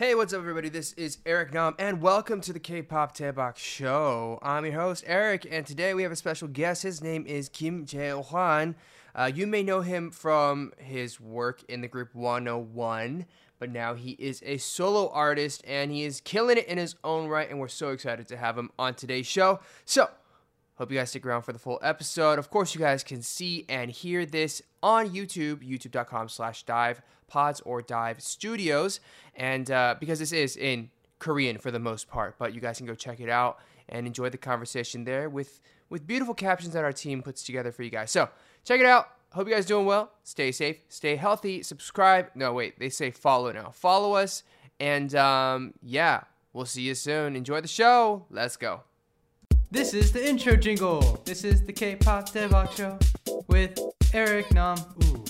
Hey, what's up, everybody? This is Eric Nam, and welcome to the K-pop Daebak Show. I'm your host, Eric, and today we have a special guest. His name is Kim Jae-hwan. Uh, you may know him from his work in the group 101, but now he is a solo artist, and he is killing it in his own right, and we're so excited to have him on today's show. So, Hope you guys stick around for the full episode. Of course, you guys can see and hear this on YouTube, youtube.com slash dive pods or dive studios. And uh, because this is in Korean for the most part, but you guys can go check it out and enjoy the conversation there with, with beautiful captions that our team puts together for you guys. So check it out. Hope you guys doing well. Stay safe, stay healthy, subscribe. No, wait, they say follow now. Follow us. And um, yeah, we'll see you soon. Enjoy the show. Let's go. This is the intro jingle. This is the K-pop Daebak Show with Eric Nam. Ooh.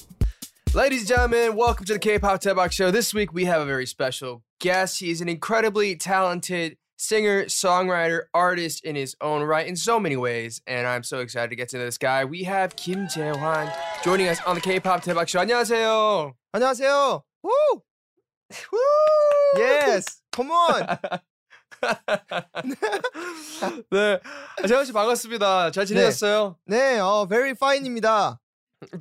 Ladies and gentlemen, welcome to the K-pop Daebak Show. This week we have a very special guest. He is an incredibly talented singer, songwriter, artist in his own right in so many ways, and I'm so excited to get to know this guy. We have Kim Jae-hwan joining us on the K-pop Daebak Show. 안녕하세요. 안녕하세요. Woo! Woo! Yes. Come on. 네, 재환 씨 반갑습니다. 잘 지내셨어요? 네, 어, very fine입니다.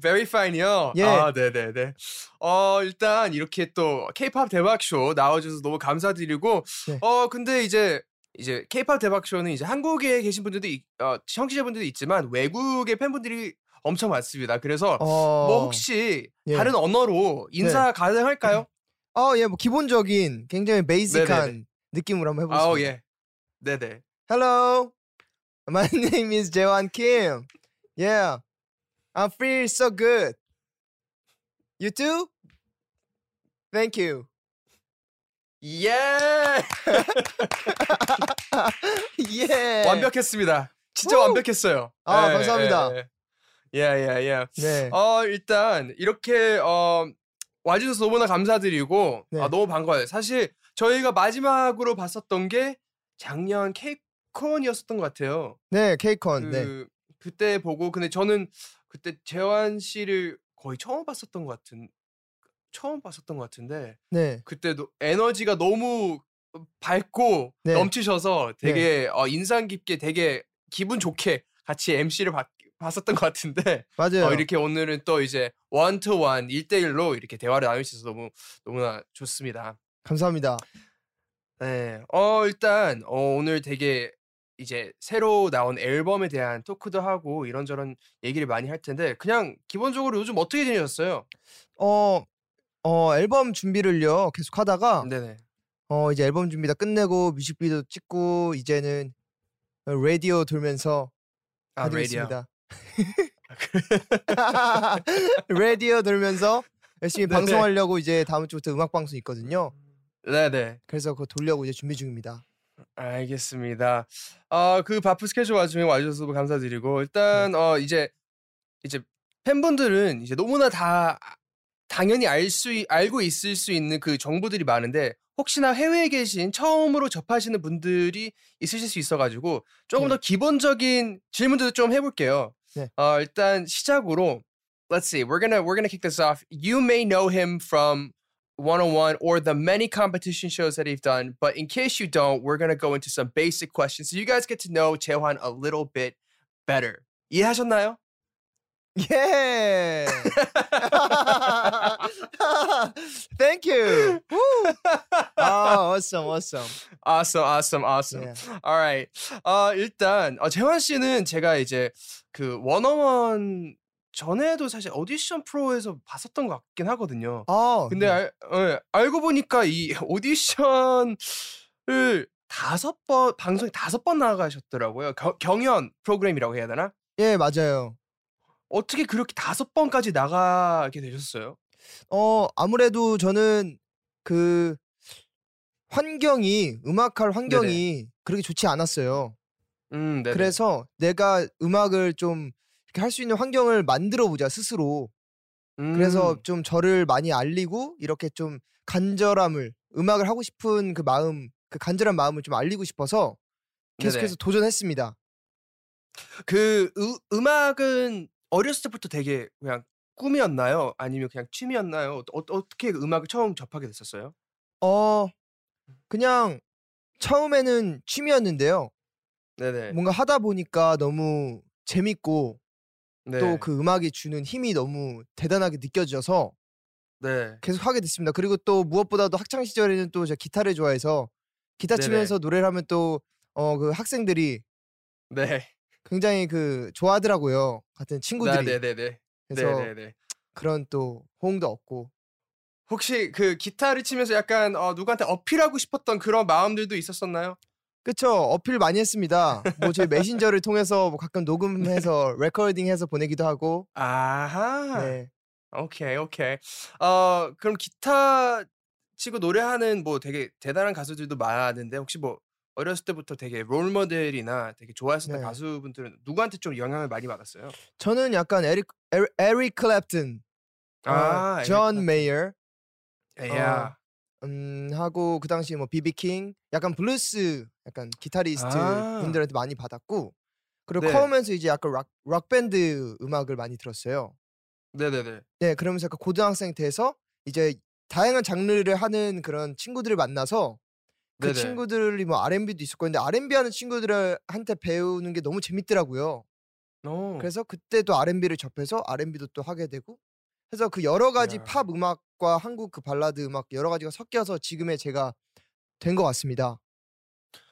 Very fine이요. 예. 아, 네, 네, 네. 어, 일단 이렇게 또 K-팝 대박 쇼 나와주셔서 너무 감사드리고, 네. 어, 근데 이제 이제 K-팝 대박 쇼는 이제 한국에 계신 분들도 있- 어, 청취자분들도 있지만 외국의 팬분들이 엄청 많습니다. 그래서 어, 뭐 혹시 예. 다른 언어로 인사 가능할까요? 어, 예, 뭐 기본적인 굉장히 베이직한 네네네. 느낌으로 한번 해보겠습니다. 아우 예, 네, 네. Hello. My name is Jaewon Kim. Yeah. I feel so good. You too? Thank you. 예, yeah. 완벽했습니다. 진짜 우! 완벽했어요. 아, 예, 감사합니다. 예, 예, 예, 예. 네. 어 일단 이렇게 어 와주셔서 너무나 감사드리고 네. 아, 너무 반가워요. 사실 저희가 마지막으로 봤었던 게 작년 케이콘이었었던 것 같아요. 네, 케이콘. 네. 그 그때 보고 근데 저는 그때 재환 씨를 거의 처음 봤었던 것 같은 처음 봤었던 것 같은데 네. 그때도 에너지가 너무 밝고 네. 넘치셔서 되게 어, 인상 깊게 되게 기분 좋게 같이 MC를 봤, 봤었던 것 같은데 맞아요. 어, 이렇게 오늘은 또 이제 원투원 1대1로 이렇게 대화를 나누셔서 너무 너무나 좋습니다. 감사합니다. 네. 어 일단 어, 오늘 되게 이제 새로 나온 앨범에 대한 토크도 하고 이런저런 얘기를 많이 할 텐데 그냥 기본적으로 요즘 어떻게 지내셨어요? 어, 어, 앨범 준비를요. 계속 하다가 네네. 어 이제 앨범 준비 다 끝내고 뮤직비디오 찍고 이제는 라디오 돌면서 아 라디오. 있습니다. 라디오 돌면서 열심히 네네. 방송하려고 이제 다음 주부터 음악 방송 있거든요. 네네. 그래서 그거 돌려고 이제 준비 중입니다. 알겠습니다. 어, 그 바쁜 스케줄 와중에 와주셔서 감사드리고 일단 어 이제 이제 팬분들은 이제 너무나 다 당연히 알 수 알고 있을 수 있는 그 정보들이 많은데 혹시나 해외에 계신 처음으로 접하시는 분들이 있으실 수 있어가지고 조금 네. 더 기본적인 질문들도 좀 해볼게요. 네. 어, 일단 시작으로 let's see we're gonna we're gonna kick this off. You may know him from 101 or the many competition shows that he's done. But in case you don't, we're going to go into some basic questions so you guys get to know Chaewan a little bit better. 이해하셨나요? 예. Thank you. Woo. 아, awesome, awesome. awesome, awesome, awesome. Yeah. Alright. 어, 일단 어, 재환 씨는 제가 이제 그 원어원 전에도 사실 오디션 프로에서 봤었던 것 같긴 하거든요. 아, 근데 네. 알, 어, 알고 보니까 이 오디션을 다섯 번 방송에 다섯 번 나가셨더라고요. 겨- 경연 프로그램이라고 해야 되나? 예, 맞아요. 어떻게 그렇게 다섯 번까지 나가게 되셨어요? 어, 아무래도 저는 그 환경이 음악할 환경이 그렇게 좋지 않았어요. 음, 네네. 그래서 내가 음악을 좀 이렇게 할 수 있는 환경을 만들어 보자 스스로. 그래서 음, 좀 저를 많이 알리고 이렇게 좀 간절함을 음악을 하고 싶은 그 마음, 그 간절한 마음을 좀 알리고 싶어서 계속해서 네네. 도전했습니다. 그 으, 음악은 어렸을 때부터 되게 그냥 꿈이었나요? 아니면 그냥 취미였나요? 어, 어떻게 음악을 처음 접하게 됐었어요? 어, 그냥 처음에는 취미였는데요. 네네. 뭔가 하다 보니까 너무 재밌고 네. 또그 음악이 주는 힘이 너무 대단하게 느껴져서 네. 계속 하게 됐습니다. 그리고 또 무엇보다도 학창 시절에는 또 제가 기타를 좋아해서 기타 네네. 치면서 노래를 하면 또 어 그 학생들이 네. 굉장히 그 좋아하더라고요. 같은 친구들이. 네네네. 그래서 네네네. 그런 또 호응도 얻고. 혹시 그 기타를 치면서 약간 어, 누구한테 어필하고 싶었던 그런 마음들도 있었었나요? 그쵸 어필 많이 했습니다. 뭐 저희 메신저를 통해서 뭐 가끔 녹음해서 레코딩해서 보내기도 하고. 아하. 네. 오케이 오케이. 어 그럼 기타 치고 노래하는 뭐 되게 대단한 가수들도 많은데 혹시 뭐 어렸을 때부터 되게 롤 모델이나 되게 좋아했었던 네. 가수분들은 누구한테 좀 영향을 많이 받았어요? 저는 약간 에릭 에리, 에릭 클랩튼, 아, 어, 에릭 존 클랩튼. 메이어, 야. 음 하고 그 당시 뭐 비비킹, 약간 블루스, 약간 기타리스트 아. 분들한테 많이 받았고. 그리고 네. 커오면서 이제 약간 락, 락 밴드 음악을 많이 들었어요. 네네네. 네, 그러면서 약간 고등학생 돼서 이제 다양한 장르를 하는 그런 친구들을 만나서 그 네네. 친구들이 뭐 R&B도 있었고 근데 R&B 하는 친구들한테 배우는 게 너무 재밌더라고요. 오. 그래서 그때도 R&B를 접해서 R&B도 또 하게 되고 해서 그 여러 가지 야. 팝 음악 과 한국 그 발라드 음악 여러 가지가 섞여서 지금의 제가 된 것 같습니다.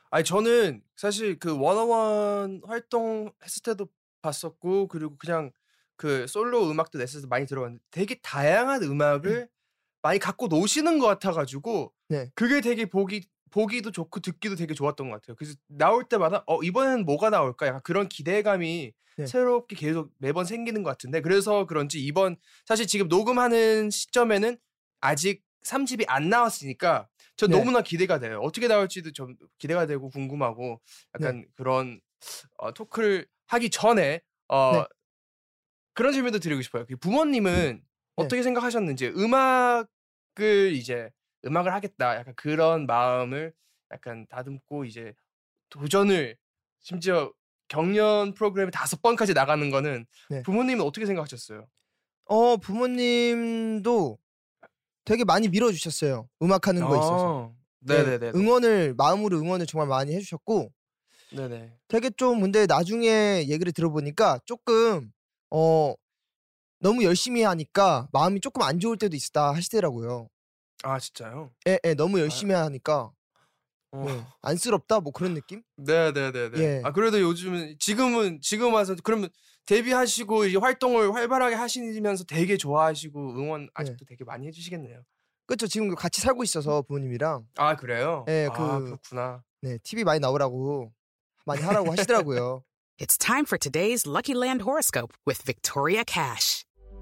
아니 저는 사실 그 원어원 활동했을 때도 봤었고 그리고 그냥 그 솔로 음악도 냈을 때 많이 들어봤는데 되게 다양한 음악을 많이 갖고 노시는 것 같아 가지고 네. 그게 되게 보기 보기도 좋고 듣기도 되게 좋았던 것 같아요. 그래서 나올 때마다 '어 이번에는 뭐가 나올까?' 약간 그런 기대감이 네. 새롭게 계속 매번 생기는 것 같은데 그래서 그런지 이번 사실 지금 녹음하는 시점에는 아직 3 집이 안 나왔으니까 저 네. 너무나 기대가 돼요. 어떻게 나올지도 좀 기대가 되고 궁금하고 약간 그런 어 토크를 하기 전에 어 네. 그런 질문도 드리고 싶어요. 그 부모님은 어떻게 생각하셨는지 음악을 이제 ' 음악을 하겠다.' 약간 그런 마음을 약간 다듬고 이제 도전을 심지어 경연 프로그램에 5 번까지 나가는 거는 네. 부모님은 어떻게 생각하셨어요? 어 부모님도 되게 많이 밀어주셨어요. 음악하는 거에 있어서. 어. 네네 네. 응원을 마음으로 응원을 정말 많이 해주셨고 네네. 되게 좀 근데 나중에 얘기를 들어보니까 조금 어 너무 열심히 하니까 마음이 조금 안 좋을 때도 있다 하시더라고요. 아 진짜요? 예, 예, 너무 열심히 하니까 어. 네, 안쓰럽다 뭐 그런 느낌? 네네네네. 예. 아 그래도 요즘은 지금은 지금 와서 그러면 데뷔하시고 이제 활동을 활발하게 하시면서 되게 좋아하시고 응원 아직도 되게 많이 해주시겠네요. 그렇죠. 지금 같이 살고 있어서 부모님이랑 아 그래요? 예, 아 그- 그렇구나. 네 TV 많이 나오라고 많이 하라고 하시더라고요. It's time for today's Lucky Land horoscope with Victoria Cash.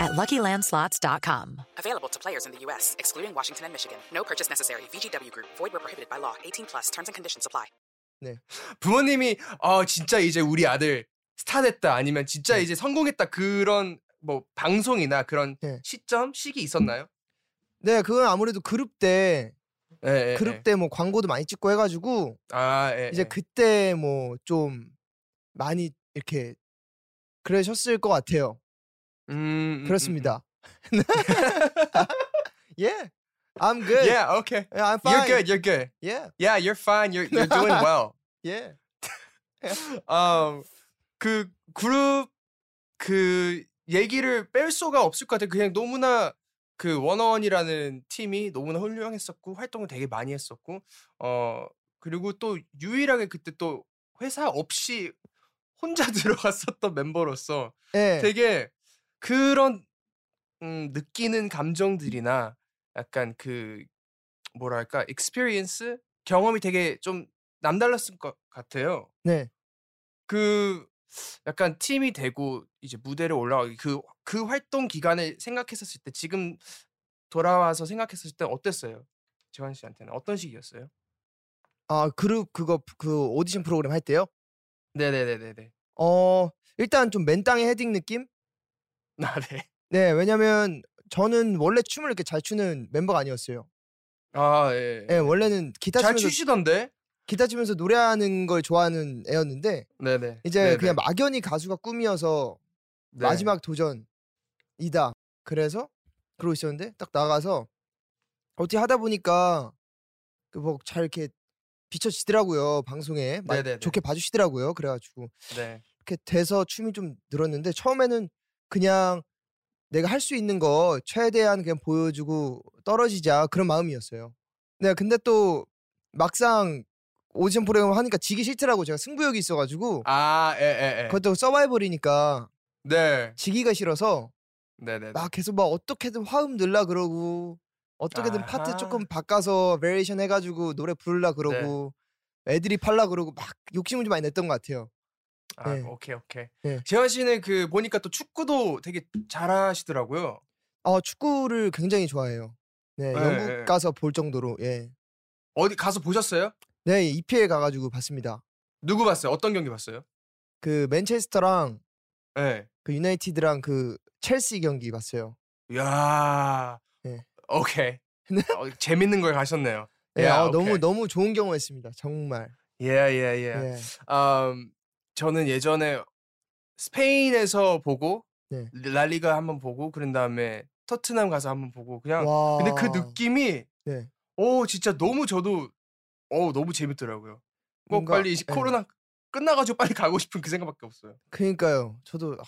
at luckylandslots.com. Available to players in the U.S., excluding Washington and Michigan. No purchase necessary. VGW Group, void where prohibited by law. 18 plus terms and conditions apply. 부모님이 어 진짜 이제 우리 아들 스타 됐다 아니면 진짜 네. 이제 성공했다 그런 뭐 방송이나 그런 네. 시점 시기 있었나요? 네, 그건 아무래도 그룹 때 예, 예, 그룹 예. 때뭐 광고도 많이 찍고 해가지고 아 예, 이제 예. 그때 뭐 좀 많이 이렇게 그러셨을 것 같아요. 음, 음, 음, 그렇습니다. Yeah, I'm good. Yeah, okay. Yeah, I'm You're fine. good. You're good. Yeah, Yeah, you're fine. You're you're doing well. yeah. 음, 그 그룹 그 얘기를 뺄 수가 없을 것 같아요. 그냥 너무나 그 원어원이라는 팀이 너무나 훌륭했었고 활동을 되게 많이 했었고 어 그리고 또 유일하게 그때 또 회사 없이 혼자 들어갔었던 멤버로서 예. 되게 그런 음, 느끼는 감정들이나 약간 그 뭐랄까 experience 경험이 되게 좀 남달랐을 것 같아요. 네. 그 약간 팀이 되고 이제 무대를 올라가기 그, 그 활동 기간을 생각했었을 때 지금 돌아와서 생각했을 때 어땠어요? 재환 씨한테는 어떤 시기였어요? 아 그룹 그거 그 오디션 프로그램 할 때요. 네네네네네. 어 일단 좀 맨땅에 헤딩 느낌? 아 네. 네, 왜냐면 저는 원래 춤을 이렇게 잘 추는 멤버가 아니었어요. 아 예. 예, 원래는 기타 잘 치면서 추시던데. 기타 치면서 노래하는 걸 좋아하는 애였는데 네네. 이제 네네. 그냥 막연히 가수가 꿈이어서 네. 마지막 도전이다. 그래서 그러고 있었는데 딱 나가서 어떻게 하다 보니까 그 뭐 잘 이렇게 비춰지더라고요 방송에 마- 네네네. 좋게 봐주시더라고요. 그래가지고 네. 이렇게 돼서 춤이 좀 늘었는데 처음에는 그냥 내가 할 수 있는 거 최대한 그냥 보여주고 떨어지자 그런 마음이었어요. 네, 근데 또 막상 오디션 프로그램 하니까 지기 싫더라고 제가 승부욕이 있어가지고 아, 예, 예, 예. 그것도 서바이벌이니까 네. 지기가 싫어서 네 네. 막 계속 막 어떻게든 화음 넣으려 그러고 어떻게든 파트 아하. 조금 바꿔서 variation 해가지고 노래 부르려 그러고 애드립 하려 그러고 막 욕심을 좀 많이 냈던 것 같아요. 아, 네. 오케이, 오케이. 네. 재환 씨는 그 보니까 또 축구도 되게 잘하시더라고요. 어 축구를 굉장히 좋아해요. 네, 네, 영국 네. 가서 볼 정도로 예. 어디 가서 보셨어요? 네, EPL 가가지고 봤습니다. 누구 봤어요? 어떤 경기 봤어요? 그 맨체스터랑 네. 그 유나이티드랑 그 첼시 경기 봤어요. 야. 네. 오케이. 네. 어, 재밌는 걸 가셨네요. 네, 야, 어, 너무. 너무 좋은 경험했습니다. 정말. 예, 예, 예. 예. 음, 저는 예전에 스페인에서 보고 네. 라리가 한번 보고 그런 다음에 토트넘 가서 한번 보고 그냥 와. 근데 그 느낌이 네. 오 진짜 너무 저도 어 너무 재밌더라고요. 꼭 뭔가- 빨리 예. 코로나 끝나가지고 빨리 가고 싶은 그 생각밖에 없어요. 그러니까요. 저도 아,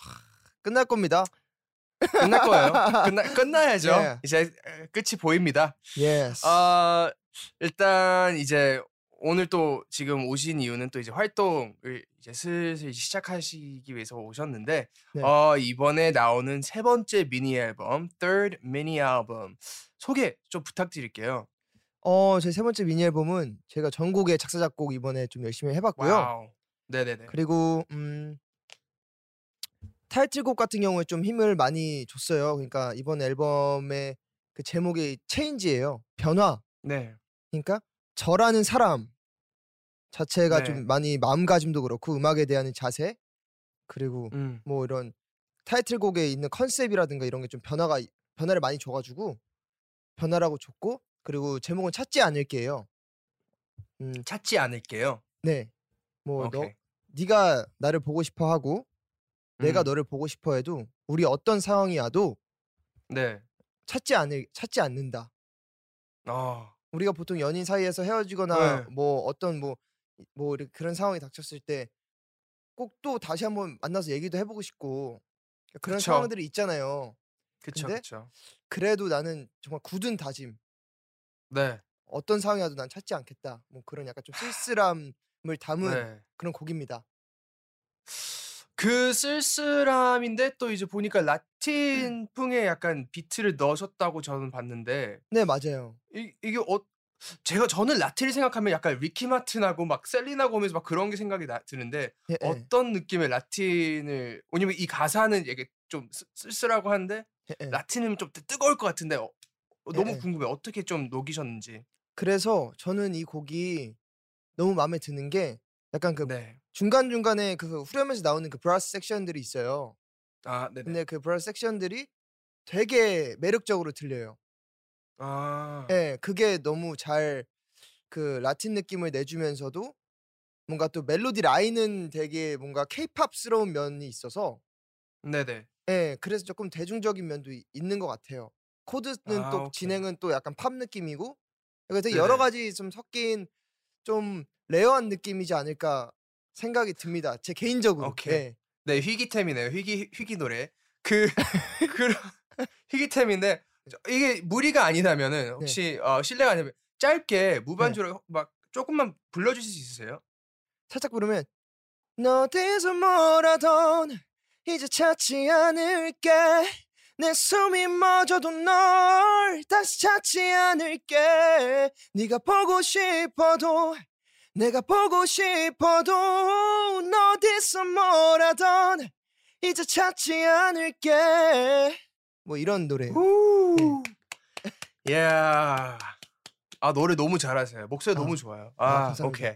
끝날 겁니다. 끝날 거예요. 끝나 끝나야죠. 예. 이제 에, 끝이 보입니다. Yes. 아 일단 이제 오늘 또 지금 오신 이유는 또 이제 활동을 이제 슬슬 시작하시기 위해서 오셨는데 네. 어 이번에 나오는 세 번째 미니 앨범 Third Mini Album 소개 좀 부탁드릴게요. 어, 제 세 번째 미니 앨범은 제가 전곡의 작사 작곡 이번에 좀 열심히 해봤고요. Wow. 네네네. 그리고 음 타이틀곡 같은 경우에 좀 힘을 많이 줬어요. 그러니까 이번 앨범의 그 제목이 Change예요. 변화. 네. 그러니까 저라는 사람 자체가 네. 좀 많이 마음가짐도 그렇고 음악에 대한 자세 그리고 음. 뭐 이런 타이틀곡에 있는 컨셉이라든가 이런 게 좀 변화가 변화를 많이 줘가지고 변화라고 줬고 그리고 제목은 찾지 않을게요. 음, 찾지 않을게요. 네. 뭐 너. 네가 나를 보고 싶어 하고 내가 음. 너를 보고 싶어 해도 우리 어떤 상황이 와도 네. 찾지 않을 찾지 않는다. 아. 우리가 보통 연인 사이에서 헤어지거나 네. 뭐 어떤 뭐 뭐 그런 상황이 닥쳤을 때 꼭 또 다시 한번 만나서 얘기도 해보고 싶고 그런 그쵸. 상황들이 있잖아요. 그쵸 근데 그쵸. 그래도 나는 정말 굳은 다짐. 네. 어떤 상황이 와도 난 찾지 않겠다. 뭐 그런 약간 좀 쓸쓸함을 담은 네. 그런 곡입니다. 그 쓸쓸함인데 또 이제 보니까 라틴풍의 약간 비트를 넣으셨다고 저는 봤는데 네 맞아요. 이, 이게 어 제가 저는 라틴을 생각하면 약간 리키 마틴하고 막 셀리나 고메즈 막 그런 게 생각이 나, 드는데 예, 예, 어떤 느낌의 라틴을 왜냐면 이 가사는 이게 좀 쓸- 쓸쓸하고 한데 예, 예. 라틴은 좀 뜨- 뜨거울 것 같은데 어, 어, 너무 예, 예. 궁금해 어떻게 좀 녹이셨는지 그래서 저는 이 곡이 너무 마음에 드는 게 약간 그 네. 중간 중간에 그 후렴에서 나오는 그 brass section들이 있어요. 아 네네 근데 그 brass section들이 되게 매력적으로 들려요. 아 예, 그게 너무 잘 그 라틴 느낌을 내주면서도 뭔가 또 멜로디 라인은 되게 뭔가 케이팝스러운 면이 있어서 네네 예, 그래서 조금 대중적인 면도 이- 있는 것 같아요. 코드는 아, 또 오케이. 진행은 또 약간 팝 느낌이고 그래서 네네. 여러 가지 좀 섞인 좀 rare한 느낌이지 않을까 생각이 듭니다. 제 개인적으로. 오케이. 예. 네, 희귀템이네요. 희귀 희귀 노래. 그 그런 희귀템인데 저- 이게 무리가 아니다면은 혹시 어, 실례가 아니면 짧게 무반주로 막 조금만 불러주실 수 있으세요? 살짝 부르면 너 어디서 뭐라던 이제 찾지 않을게 내 숨이 멎어도 널 다시 찾지 않을게 네가 보고 싶어도 내가 보고 싶어도 너 어디서 뭐라던 이제 찾지 않을게 뭐 이런 노래 후. 야. 아, 노래 너무 잘하세요. 목소리 아. 너무 좋아요. 아, 아. 오케이.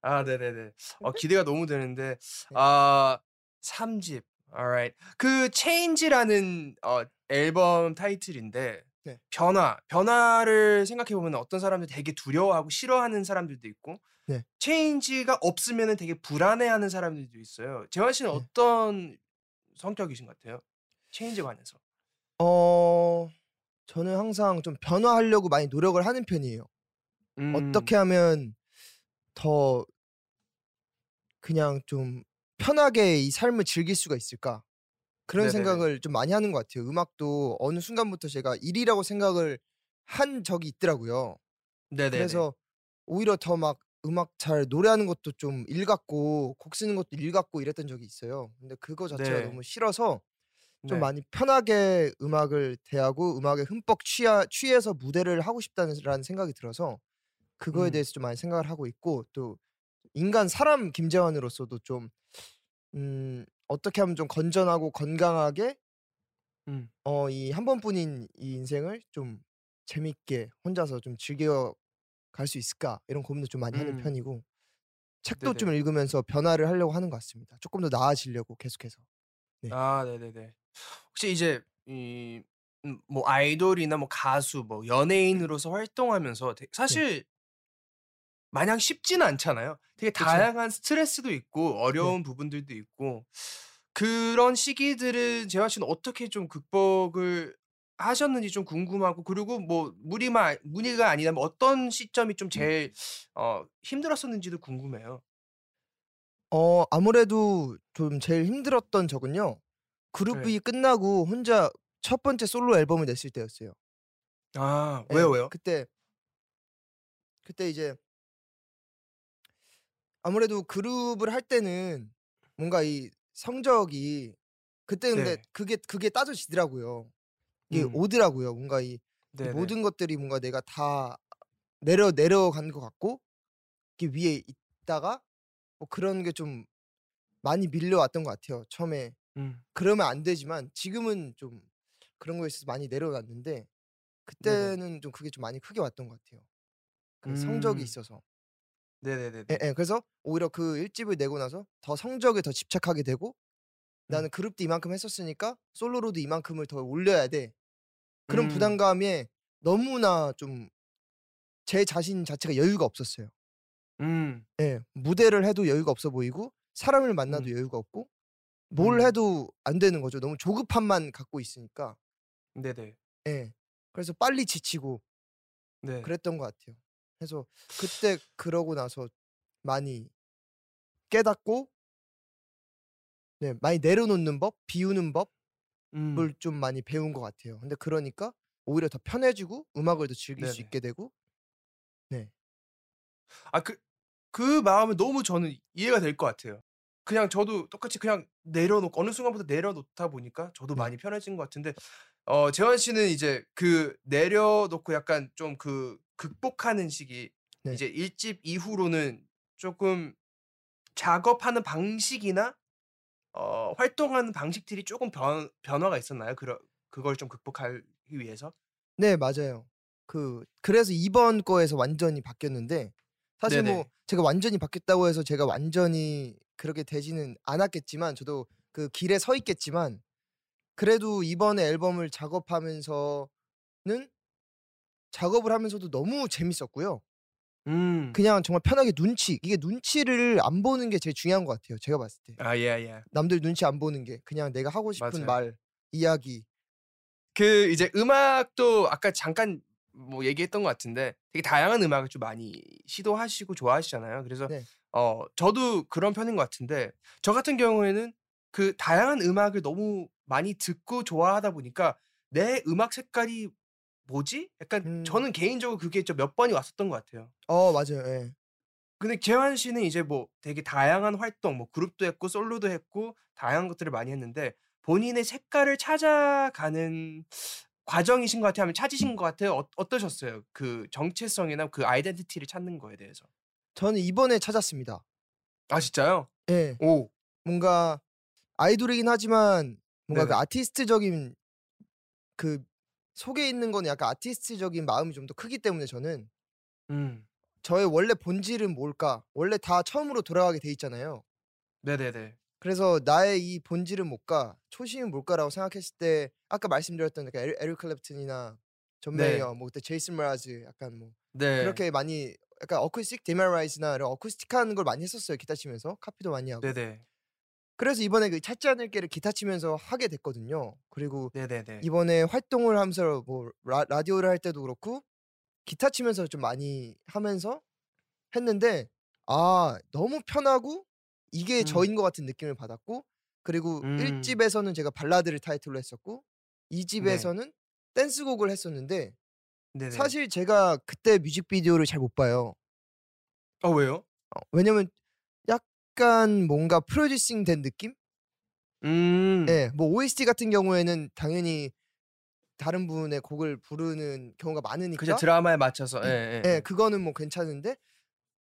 아, 네, 네, 네. 어, 기대가 너무 되는데 아, 3집. alright. 그 Change라는 어, 앨범 타이틀인데 네. 변화, 변화를 생각해 보면 어떤 사람들 되게 두려워하고 싫어하는 사람들도 있고 네. change가 없으면 되게 불안해하는 사람들도 있어요. 재환 씨는 네. 어떤 성격이신 것 같아요? change 관해서. 어 저는 항상 좀 변화하려고 많이 노력을 하는 편이에요. 음, 어떻게 하면 더 그냥 좀 편하게 이 삶을 즐길 수가 있을까? 그런 네네네. 생각을 좀 많이 하는 것 같아요. 음악도 어느 순간부터 제가 일이라고 생각을 한 적이 있더라고요. 네네. 그래서 오히려 더 막 음악 잘 노래하는 것도 좀 일 같고 곡 쓰는 것도 일 같고 이랬던 적이 있어요. 근데 그거 자체가 네. 너무 싫어서 좀 네. 많이 편하게 음악을 대하고 음악에 흠뻑 취하, 취해서 무대를 하고 싶다는 생각이 들어서 그거에 음. 대해서 좀 많이 생각을 하고 있고 또 인간 사람 김재환으로서도 좀 음, 어떻게 하면 좀 건전하고 건강하게 음. 어, 이 한 번뿐인 이 인생을 좀 재밌게 혼자서 좀 즐겨 갈 수 있을까 이런 고민도 좀 많이 하는 음. 편이고 책도 좀 네네. 읽으면서 변화를 하려고 하는 것 같습니다. 조금 더 나아지려고 계속해서. 네. 아, 네네네. 혹시 이제 이 음, 뭐 아이돌이나 뭐 가수, 뭐 연예인으로서 활동하면서 되- 사실 마냥 쉽지는 않잖아요. 되게 그쵸. 다양한 스트레스도 있고 어려운 부분들도 있고 그런 시기들은 재환 씨는 어떻게 좀 극복을 하셨는지 좀 궁금하고 그리고 뭐 무리만 무리가 아니라면 어떤 시점이 좀 제일 어, 힘들었었는지도 궁금해요. 어 아무래도 좀 제일 힘들었던 적은요. 그룹이 네. 끝나고 혼자 첫 번째 솔로 앨범을 냈을 때였어요. 아, 예, 왜요, 왜요? 그때 그때 이제 아무래도 그룹을 할 때는 뭔가 이 성적이 그때 근데 네. 그게 그게 따져지더라고요. 이게 음. 오더라고요. 뭔가 이, 이 네네. 모든 것들이 뭔가 내가 다 내려 내려간 것 같고 이게 위에 있다가 뭐 그런 게 좀 많이 밀려왔던 것 같아요. 처음에 음. 그러면 안 되지만 지금은 좀 그런 거에 있어서 많이 내려놨는데 그때는 좀 그게 좀 많이 크게 왔던 것 같아요. 그 성적이 음. 있어서. 네네네네. 예, 예. 그래서 오히려 그 1집을 내고 나서 더 성적에 더 집착하게 되고 음. 나는 그룹도 이만큼 했었으니까 솔로로도 이만큼을 더 올려야 돼. 그런 음. 부담감에 너무나 좀 제 자신 자체가 여유가 없었어요. 음. 예. 무대를 해도 여유가 없어 보이고 사람을 만나도 음. 여유가 없고 뭘 음. 해도 안 되는 거죠. 너무 조급함만 갖고 있으니까. 네네. 예. 그래서 빨리 지치고 네. 그랬던 것 같아요. 그래서 그때 그러고 나서 많이 깨닫고 네, 많이 내려놓는 법, 비우는 법을 음. 좀 많이 배운 것 같아요. 근데 그러니까 오히려 더 편해지고 음악을 더 즐길 수 네네. 있게 되고 네. 아, 그, 그 마음은 너무 저는 이해가 될 것 같아요. 그냥 저도 똑같이 그냥 내려놓고 어느 순간부터 내려놓다 보니까 저도 네. 많이 편해진 것 같은데 어, 재환 씨는 이제 그 내려놓고 약간 좀 그 극복하는 시기 네. 이제 일집 이후로는 조금 작업하는 방식이나 어, 활동하는 방식들이 조금 변, 변화가 있었나요? 그러, 그걸 좀 극복하기 위해서? 네, 맞아요. 그 그래서 이번 거에서 완전히 바뀌었는데 사실 뭐 네네. 제가 완전히 바뀌었다고 해서 제가 완전히 그렇게 되지는 않았겠지만 저도 그 길에 서 있겠지만 그래도 이번에 앨범을 작업하면서는 작업을 하면서도 너무 재밌었고요. 음. 그냥 정말 편하게 눈치 이게 눈치를 안 보는 게 제일 중요한 것 같아요. 제가 봤을 때 아, 예, 예. 남들 눈치 안 보는 게 그냥 내가 하고 싶은 맞아요. 말 이야기. 그 이제 음악도 아까 잠깐 뭐 얘기했던 것 같은데 되게 다양한 음악을 좀 많이 시도하시고 좋아하시잖아요. 그래서 네. 어 저도 그런 편인 것 같은데 저 같은 경우에는 그 다양한 음악을 너무 많이 듣고 좋아하다 보니까 내 음악 색깔이 뭐지? 약간 음. 저는 개인적으로 그게 좀 몇 번이 왔었던 것 같아요. 어 맞아요. 예. 근데 재환 씨는 이제 뭐 되게 다양한 활동, 뭐 그룹도 했고 솔로도 했고 다양한 것들을 많이 했는데 본인의 색깔을 찾아가는 과정이신 것 같아요? 아니면 찾으신 것 같아요? 어, 어떠셨어요? 그 정체성이나 그 아이덴티티를 찾는 거에 대해서. 저는 이번에 찾았습니다. 아 진짜요? 예. 오. 뭔가 아이돌이긴 하지만 뭔가 그 네네. 아티스트적인 그 속에 있는 거는 약간 아티스트적인 마음이 좀 더 크기 때문에 저는 음. 저의 원래 본질은 뭘까? 원래 다 처음으로 돌아가게 돼 있잖아요. 네네네. 그래서 나의 이 본질은 뭘까? 초심은 뭘까라고 생각했을 때 아까 말씀드렸던 약간 에리, 에릭 클랩튼이나 존 네. 메이어, 뭐 그때 제이슨 므라즈 약간 뭐 네. 그렇게 많이 약간 어쿠스틱 데마라이즈나 이런 어쿠스틱한 걸 많이 했었어요 기타 치면서 카피도 많이 하고 네네. 그래서 이번에 그 찾지 않을게를 기타 치면서 하게 됐거든요. 그리고 네네네. 이번에 활동을 하면서 뭐 라, 라디오를 할 때도 그렇고 기타 치면서 좀 많이 하면서 했는데 아 너무 편하고 이게 음. 저인 것 같은 느낌을 받았고 그리고 음. 1집에서는 제가 발라드를 타이틀로 했었고 네. 2집에서는 댄스곡을 했었는데 네네. 사실 제가 그때 뮤직비디오를 잘 못 봐요. 어 왜요? 어, 왜냐면 약간 뭔가 프로듀싱 된 느낌? 음. 예, 뭐 OST 같은 경우에는 당연히 다른 분의 곡을 부르는 경우가 많으니까. 그죠 드라마에 맞춰서. 예, 예. 예, 그거는 뭐 괜찮은데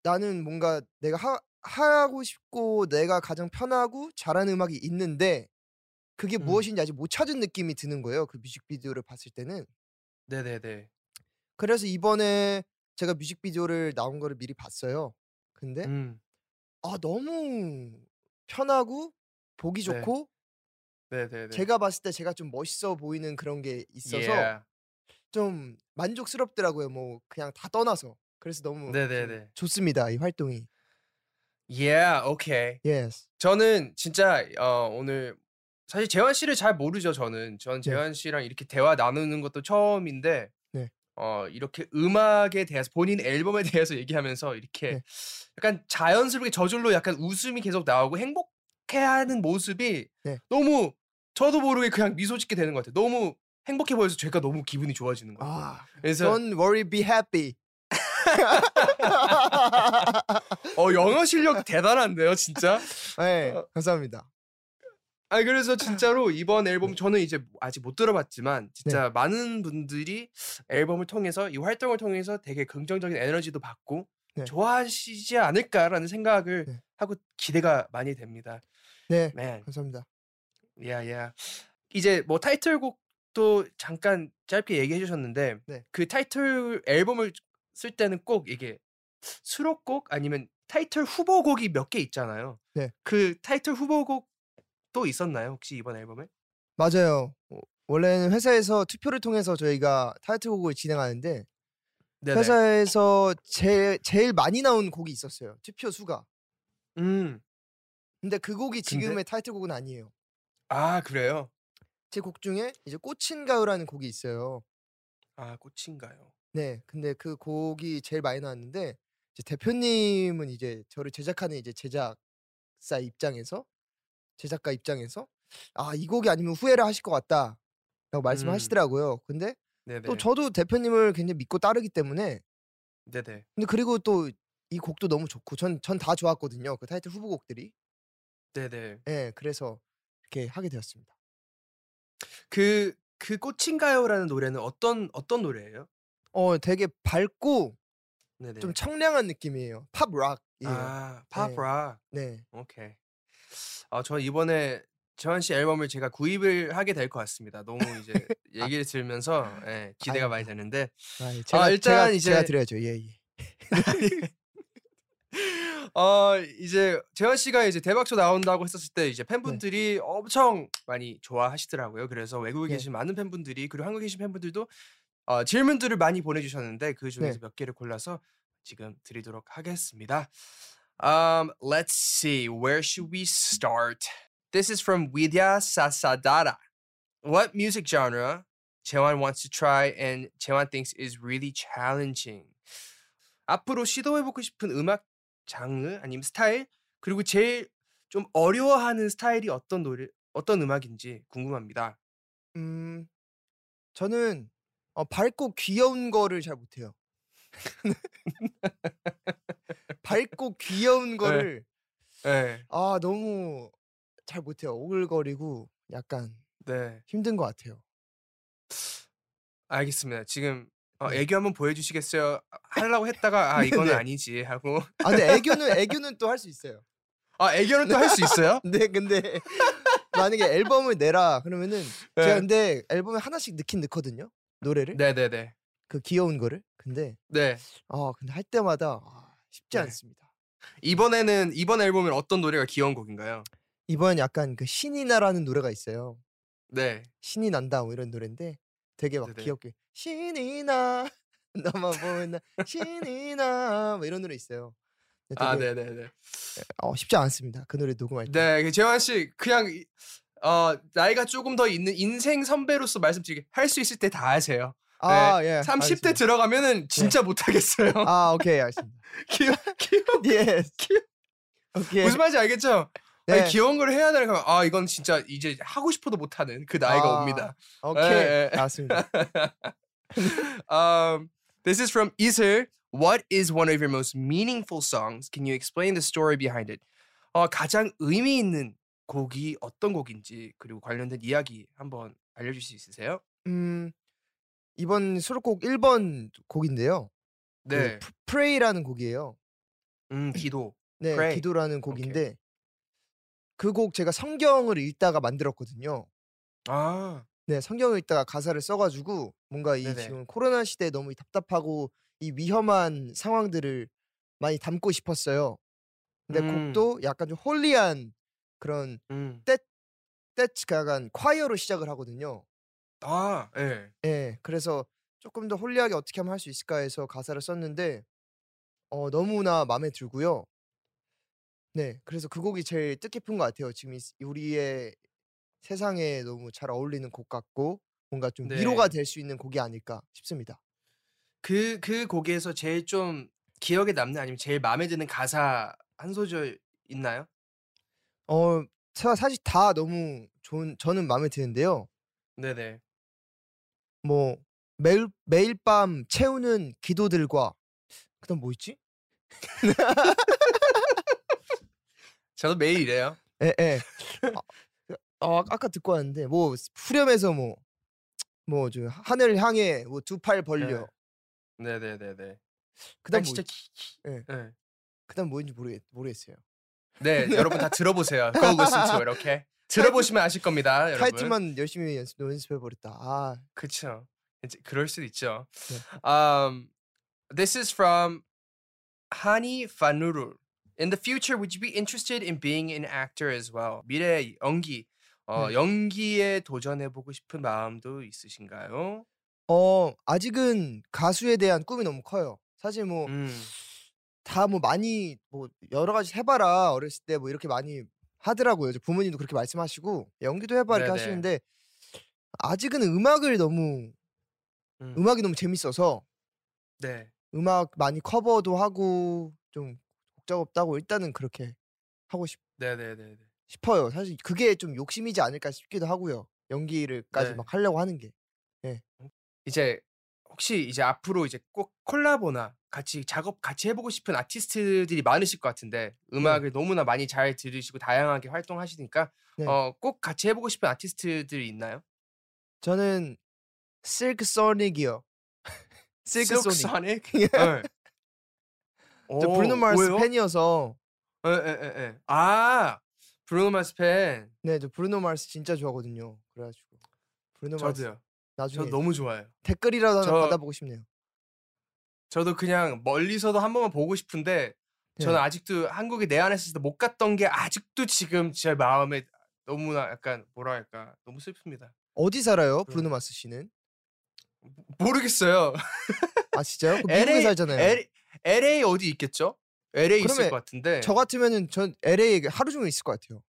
나는 뭔가 내가 하, 하고 싶고 내가 가장 편하고 잘하는 음악이 있는데 그게 음. 무엇인지 아직 못 찾은 느낌이 드는 거예요. 그 뮤직비디오를 봤을 때는. 네네네. 그래서 이번에 제가 뮤직비디오를 나온 거를 미리 봤어요. 근데 음. 아 너무 편하고 보기 네. 좋고 네네네. 제가 봤을 때 제가 좀 멋있어 보이는 그런 게 있어서 Yeah. 좀 만족스럽더라고요. 뭐 그냥 다 떠나서. 그래서 너무 네네네. 좋습니다. 이 활동이. Yeah, okay. Yes. 저는 진짜 어, 오늘 사실 재환 씨를 잘 모르죠. 저는 전 네. 재환 씨랑 이렇게 대화 나누는 것도 처음인데 네. 어, 이렇게 음악에 대해서 본인 앨범에 대해서 얘기하면서 이렇게 네. 약간 자연스럽게 저절로 약간 웃음이 계속 나오고 행복해하는 모습이 네. 너무 저도 모르게 그냥 미소 짓게 되는 것 같아요. 너무 행복해 보여서 제가 너무 기분이 좋아지는 것 같아요. 아, 그래서 don't worry, be happy. 어, 영어 실력 대단한데요, 진짜. 네, 어. 감사합니다. 아니 그래서 진짜로 이번 앨범 저는 이제 아직 못 들어봤지만 진짜 네. 많은 분들이 앨범을 통해서 이 활동을 통해서 되게 긍정적인 에너지도 받고 네. 좋아하시지 않을까라는 생각을 네. 하고 기대가 많이 됩니다. 네, Man, 감사합니다. 야야. 이제 뭐 타이틀곡도 잠깐 짧게 얘기해 주셨는데 네. 그 타이틀 앨범을 쓸 때는 꼭 이게 수록곡 아니면 타이틀 후보곡이 몇 개 있잖아요. 네. 그 타이틀 후보곡 또 있었나요 혹시 이번 앨범에? 맞아요. 어, 원래는 회사에서 투표를 통해서 저희가 타이틀곡을 진행하는데 네네. 회사에서 제, 제일 많이 나온 곡이 있었어요. 투표 수가. 음. 근데 그 곡이 근데? 지금의 타이틀곡은 아니에요. 아 그래요? 제 곡 중에 이제 꽃인 가요라는 곡이 있어요. 아 꽃인가요? 네, 근데 그 곡이 제일 많이 나왔는데 이제 대표님은 이제 저를 제작하는 이제 제작사 입장에서 제작가 입장에서 아 이 곡이 아니면 후회를 하실 것 같다라고 말씀하시더라고요. 근데 네네. 또 저도 대표님을 굉장히 믿고 따르기 때문에 네네. 근데 그리고 또 이 곡도 너무 좋고 전 전 다 좋았거든요. 그 타이틀 후보곡들이. 네네. 예, 그래서 이렇게 하게 되었습니다. 그그 꽃인가요라는 노래는 어떤 어떤 노래예요? 어, 되게 밝고 네네. 좀 청량한 느낌이에요. 팝 락이에요. 아팝 네. 락. 네. 오케이. 아 저 이번에 재환 씨 앨범을 제가 구입을 하게 될 것 같습니다. 너무 이제 얘기를 들으면서 예, 기대가 많이 아이고. 되는데 아, 예, 제가 일단 제가, 이제- 제가 드려야죠. 예, 예. 어 이제 재환 씨가 이제 대박쇼 나온다고 했었을 때 이제 팬분들이 엄청 많이 좋아하시더라고요. 그래서 외국에 네. 계신 많은 팬분들이 그리고 한국에 계신 팬분들도 어, 질문들을 많이 보내주셨는데 그 중에서 네. 몇 개를 골라서 지금 드리도록 하겠습니다. Um, let's see, where should we start? This is from Widya Sasadara. What music genre 재환 wants to try and 재환 thinks is really challenging. 앞으로 시도해보고 싶은 음악 장르 아니면 스타일 그리고 제일 좀 어려워하는 스타일이 어떤 노래 어떤 음악인지 궁금합니다. 음, 저는 어, 밝고 귀여운 거를 잘 못해요. 밝고 귀여운 거를 네, 아 너무 잘 못해요. 오글거리고 약간 네, 힘든 것 같아요. 알겠습니다. 지금 어, 네. 애교 한번 보여주시겠어요? 하려고 했다가 아 이거는 네. 아니지 하고 아 근데 애교는 애교는 또 할 수 있어요. 아 애교는 또 할 수 있어요? 네 근데 만약에 앨범을 내라 그러면은 제가 네. 근데 앨범에 하나씩 넣긴 넣거든요. 노래를 네네네. 그 귀여운 거를 근데 네. 아 근데 할 때마다 아, 쉽지 네. 않습니다. 이번에는 이번 앨범엔 어떤 노래가 귀여운 곡인가요? 이번 약간 그 신이 나라는 노래가 있어요. 네. 신이 난다 뭐 이런 노래인데 되게 막 네네. 귀엽게 신이 나 너만 보인다 신이 나뭐 이런 노래 있어요. 아, 되게, 네네 네. 어, 쉽지 않습니다. 그 노래 녹음할 때. 네, 그 재환 씨 그냥 이- 어 나이가 조금 더 있는 인생 선배로서 말씀드리게 할 수 있을 때 다 하세요. 아 예. 30대 알겠습니다. 들어가면은 진짜 못 하겠어요. 아 오케이 알겠습니다. 귀여 귀여 예. 귀여- 오케이. 무슨 말인지 알겠죠? 네. 아니, 귀여운 걸 해야 되는 아 이건 진짜 이제 하고 싶어도 못 하는 그 나이가 아, 옵니다. 오케이. 예, 예. 알았습니다. um, this is from Iser. What is one of your most meaningful songs? Can you explain the story behind it? 어, 가장 의미 있는 곡이 어떤 곡인지 그리고 관련된 이야기 한번 알려줄 수 있으세요? 음 이번 수록곡 1번 곡인데요. 네, 그 Pray라는 곡이에요. 음 기도. 네, Pray. 기도라는 곡인데 그 곡 제가 성경을 읽다가 만들었거든요. 아, 네, 성경을 읽다가 가사를 써가지고 뭔가 이 네네. 지금 코로나 시대에 너무 답답하고 이 위험한 상황들을 많이 담고 싶었어요. 근데 음. 곡도 약간 좀 holy한 그런 음, 떼창 약간 콰이어로 시작을 하거든요. 아, 예, 예, 그래서 조금 더 holy하게 어떻게 하면 할 수 있을까 해서 가사를 썼는데 어, 너무나 마음에 들고요. 네, 그래서 그 곡이 제일 뜻깊은 것 같아요. 지금 이, 스- 우리의 세상에 너무 잘 어울리는 곡 같고 뭔가 좀 네. 위로가 될 수 있는 곡이 아닐까 싶습니다. 그 그 곡에서 제일 좀 기억에 남는 아니면 제일 마음에 드는 가사 한 소절 있나요? 어, 사- 사실 다 너무 좋은 저는 마음에 드는데요. 네네. 뭐 매일 매일 밤 채우는 기도들과 그다음 뭐 있지? 저도 매일 이래요. 예, 예. 아, 그- 어, 아까 듣고 왔는데 뭐 후렴에서 뭐 뭐 저 하늘을 향해 뭐 두 팔 벌려. 네, 네, 네, 네. 그다음 난뭐 진짜 있- 기, 기, 예. 네. 그다음 뭐인지 모르겠 모르겠어요. 네, 여러분 다 들어보세요. It, 이렇게 들어보시면 아실 겁니다, 여러분. 타이틀만 열심히 연습 연습해 버렸다. 아, 그렇죠. 이제 그럴 수도 있죠. 네. Um, this is from Hani Fanurul. In the future, would you be interested in being an actor as well? 미래 연기, 어, 네. 연기에 도전해 보고 싶은 마음도 있으신가요? 어 아직은 가수에 대한 꿈이 너무 커요. 사실 뭐다뭐 음, 많이 뭐 여러 가지 해봐라 어렸을 때 뭐 이렇게 많이 하더라고요. 저 부모님도 그렇게 말씀하시고 연기도 해봐 이렇게 네네. 하시는데 아직은 음악을 너무 음, 음악이 너무 재밌어서 네. 음악 많이 커버도 하고 좀곡 작업도 고 일단은 그렇게 하고 싶, 네, 네, 네, 네. 싶어요. 사실 그게 좀 욕심이지 않을까 싶기도 하고요. 연기를까지 네. 막 하려고 하는 게. 이제 혹시 이제 앞으로 이제 꼭 콜라보나 같이 작업 같이 해보고 싶은 아티스트들이 많으실 것 같은데 음악을 너무나 많이 잘 들으시고 다양하게 활동하시니까 네. 어, 꼭 같이 해보고 싶은 아티스트들이 있나요? 저는 실크 소닉이요. 실크 소닉. 네. 저 오, 브루노 왜요? 팬이어서 에, 에, 에, 에. 아 브루노 마스 팬. 네, 저 브루노 마르스 진짜 좋아하거든요. 그래가지고 브루노 마르스 저도요. 나중에 저 너무 좋아해요. 댓글이라도 하나 저- 받아보고 싶네요. 저도 그냥 멀리서도 한 번만 보고 싶은데 저는 네. 아직도 한국에 내 안에 있을 때 못 갔던 게 아직도 지금 제 마음에 너무나 약간 뭐랄까 너무 슬픕니다. 어디 살아요, 네. 브루노 마스 씨는? 모르겠어요. 아 진짜요? 그 미국에 살잖아요. LA, LA 어디 있겠죠? LA 있을 것 같은데. 저 같으면은 전 LA에 하루 종일 있을 것 같아요.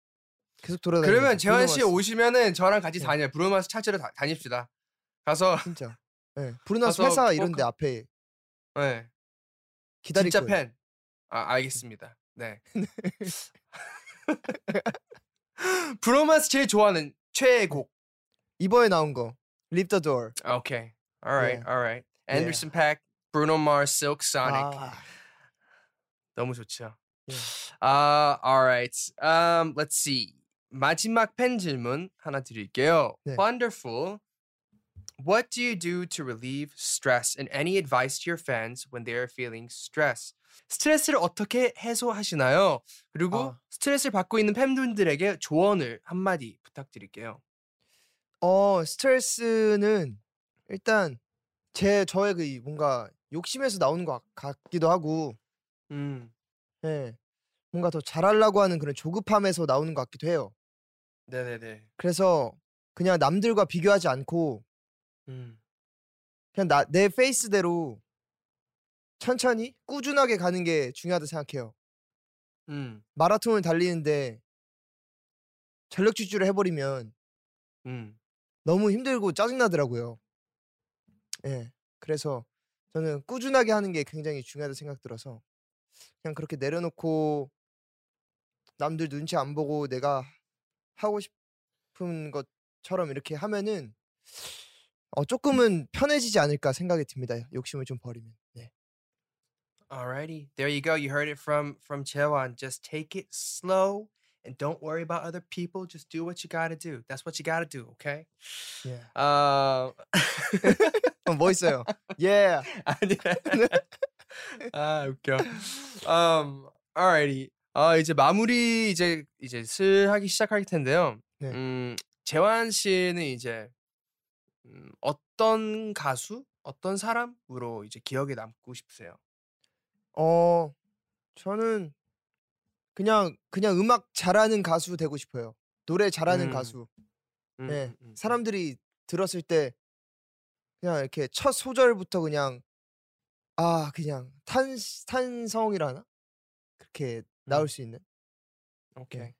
계속 돌아다니고. 그러면 재환 씨 브루노 마스. 오시면은 저랑 같이 네. 다녀요. 브루마스 찾으러 다, 다닙시다. 가서 진짜. 예. 브루노 마스 가서 회사 꼭 이런데 가- 앞에 네. 기다릴 진짜 거예요. 팬. 아 알겠습니다. 네. 브로마스 제일 좋아하는 최애곡. 이번에 나온 거 Leave the Door. 아, 오케이. Alright, Yeah. alright. Anderson Paak, Bruno Mars, Silk Sonic. 아, 너무 좋죠. Yeah. 아, alright. Um, let's see. 마지막 팬 질문 하나 드릴게요. 네. Wonderful. What do you do to relieve stress? And any advice to your fans when they are feeling stress? 스트레스를 어떻게 해소하시나요? 그리고 아. 스트레스를 받고 있는 팬분들에게 조언을 한마디 부탁드릴게요. 어 스트레스는 일단 제 저의 그이 뭔가 욕심에서 나오는 것 같- 같기도 하고, 음, 예. 뭔가 더 잘하려고 하는 그런 조급함에서 나오는 것 같기도 해요. 네네네. 그래서 그냥 남들과 비교하지 않고 음, 그냥 나 내 페이스대로 천천히 꾸준하게 가는 게 중요하다 생각해요. 음, 마라톤을 달리는데 전력 질주를 해버리면 음. 너무 힘들고 짜증나더라고요. 예. 그래서 저는 꾸준하게 하는 게 굉장히 중요하다 생각 들어서 그냥 그렇게 내려놓고 남들 눈치 안 보고 내가 하고 싶은 것처럼 이렇게 하면은 어 조금은 편해지지 않을까 생각이 듭니다. 욕심을 좀 버리면. 네. Alrighty, there you go. You heard it from from Chewan. Just take it slow and don't worry about other people. Just do what you gotta do. That's what you gotta do. Okay. 예. 어, 어, 멋있어요. 예. 아니야. 아 웃겨. Um, alrighty. 아 이제 마무리 이제 이제 슬 하기 시작할 텐데요. 네. 음, 재환 씨는 이제 음, 어떤 가수, 어떤 사람으로 이제 기억에 남고 싶으세요? 어 저는 그냥 그냥 음악 잘하는 가수 되고 싶어요. 노래 잘하는 음. 가수. 음, 네. 사람들이 들었을 때 그냥 이렇게 첫 소절부터 그냥 아 그냥 탄 탄성이라나 그렇게 나올 수 있는 오케이.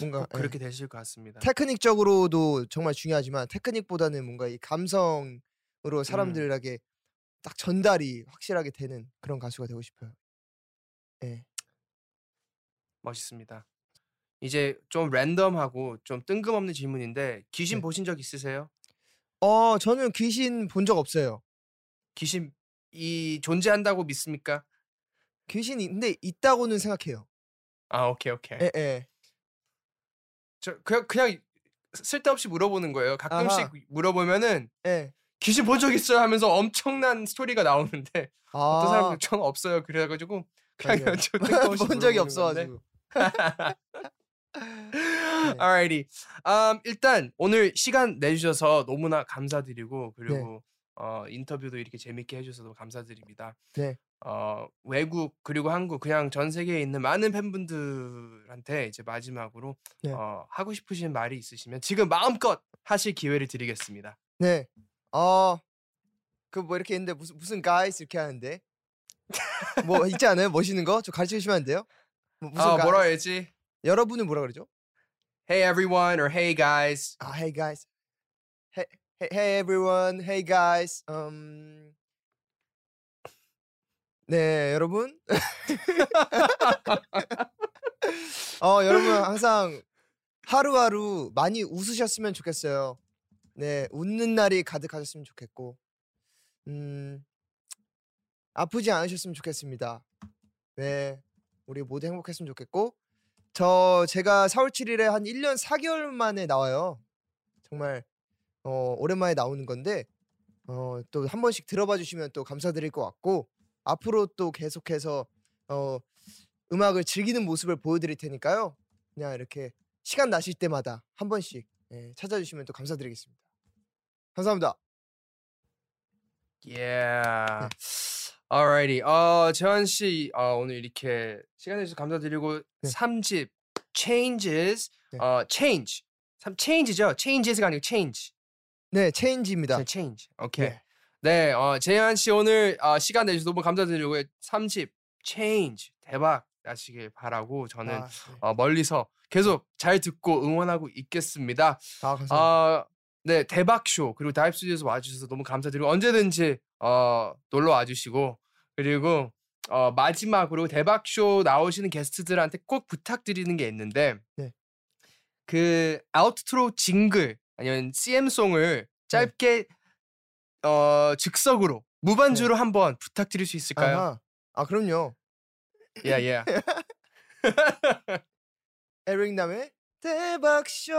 뭔가 꼭 예. 그렇게 되실 것 같습니다. 테크닉적으로도 정말 중요하지만 테크닉보다는 뭔가 이 감성으로 음. 사람들에게 딱 전달이 확실하게 되는 그런 가수가 되고 싶어요. 예. 멋있습니다. 이제 좀 랜덤하고 좀 뜬금없는 질문인데 귀신 네. 보신 적 있으세요? 어 저는 귀신 본 적 없어요. 귀신 이 존재한다고 믿습니까? 귀신이 근데 있다고는 생각해요. 아 오케이 오케이. 예, 예. 저 그냥 그냥 쓸데없이 물어보는 거예요. 가끔씩 아하. 물어보면은 예. 귀신 본 적 있어요 하면서 엄청난 스토리가 나오는데 아, 어떤 사람들 전 없어요. 그래가지고 그냥 본 적이. 없어가지고. Alrighty. 음, 일단 오늘 시간 내주셔서 너무나 감사드리고 그리고 어, 인터뷰도 이렇게 재밌게 해주셔서 감사드립니다. 네. 어, 외국 그리고 한국 그냥 전 세계에 있는 많은 팬분들한테 이제 마지막으로 네. 어, 하고 싶으신 말이 있으시면 지금 마음껏 하실 기회를 드리겠습니다. 네. 어. 그 뭐 이렇게 있는데 무슨 무슨 guys 이렇게 하는데. 뭐 있지 않아요? 멋있는 거? 저 가르쳐 주시면 안 돼요? 뭐 무슨 아, guys? 뭐라 해야지? 여러분은 뭐라 그러죠? Hey everyone or Hey guys. 아, hey guys. Hey, hey, hey everyone. Hey guys. 음. 네, 여러분. 어, 여러분 항상 하루하루 많이 웃으셨으면 좋겠어요. 네, 웃는 날이 가득하셨으면 좋겠고. 음. 아프지 않으셨으면 좋겠습니다. 네. 우리 모두 행복했으면 좋겠고 저 제가 4월 7일에 한 1년 4개월 만에 나와요. 정말 어, 오랜만에 나오는 건데 어, 또 한 번씩 들어봐 주시면 또 감사드릴 것 같고 앞으로 또 계속해서 어, 음악을 즐기는 모습을 보여드릴 테니까요. 그냥 이렇게 시간 나실 때마다 한 번씩 예, 찾아주시면 또 감사드리겠습니다. 감사합니다. Yeah. Alrighty. 어, 재환 씨, 어, 오늘 이렇게 시간 내주셔서 감사드리고 네. 3집 Changes, 네. 어, Change. 3 Change죠? Changes가 아니고 Change. 네, 체인지입니다. 그냥 Change. 오케이. 네. 네, 어, 재환 씨 오늘 어, 시간 내주셔서 너무 감사드리고 3집 Change 대박 나시길 바라고 저는 아, 네. 어, 멀리서 계속 잘 듣고 응원하고 있겠습니다. 아, 감사합니다. 아, 네 대박 쇼 그리고 다이브 스튜디오에서 와주셔서 너무 감사드리고 언제든지 어, 놀러 와주시고 그리고 어, 마지막으로 대박 쇼 나오시는 게스트들한테 꼭 부탁드리는 게 있는데 네. 그 outro jingle 아니면 CM송을 짧게 어, 즉석으로 무반주로 한번 부탁드릴 수 있을까요? 아하. 아, 그럼요. 예, 예. 에릭 남의 대박쇼.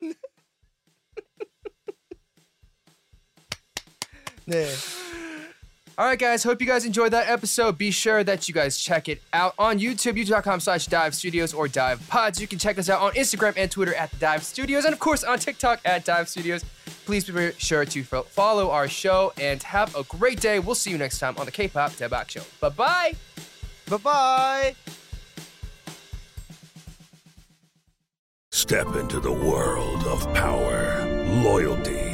네. All right, guys. Hope you guys enjoyed that episode. Be sure that you guys check it out on YouTube, youtube.com slash dive studios or dive pods. You can check us out on Instagram and Twitter at the dive studios and, of course, on TikTok at dive studios. Please be sure to follow our show and have a great day. We'll see you next time on the K pop Debak show. Bye bye. Bye bye. Step into the world of power, loyalty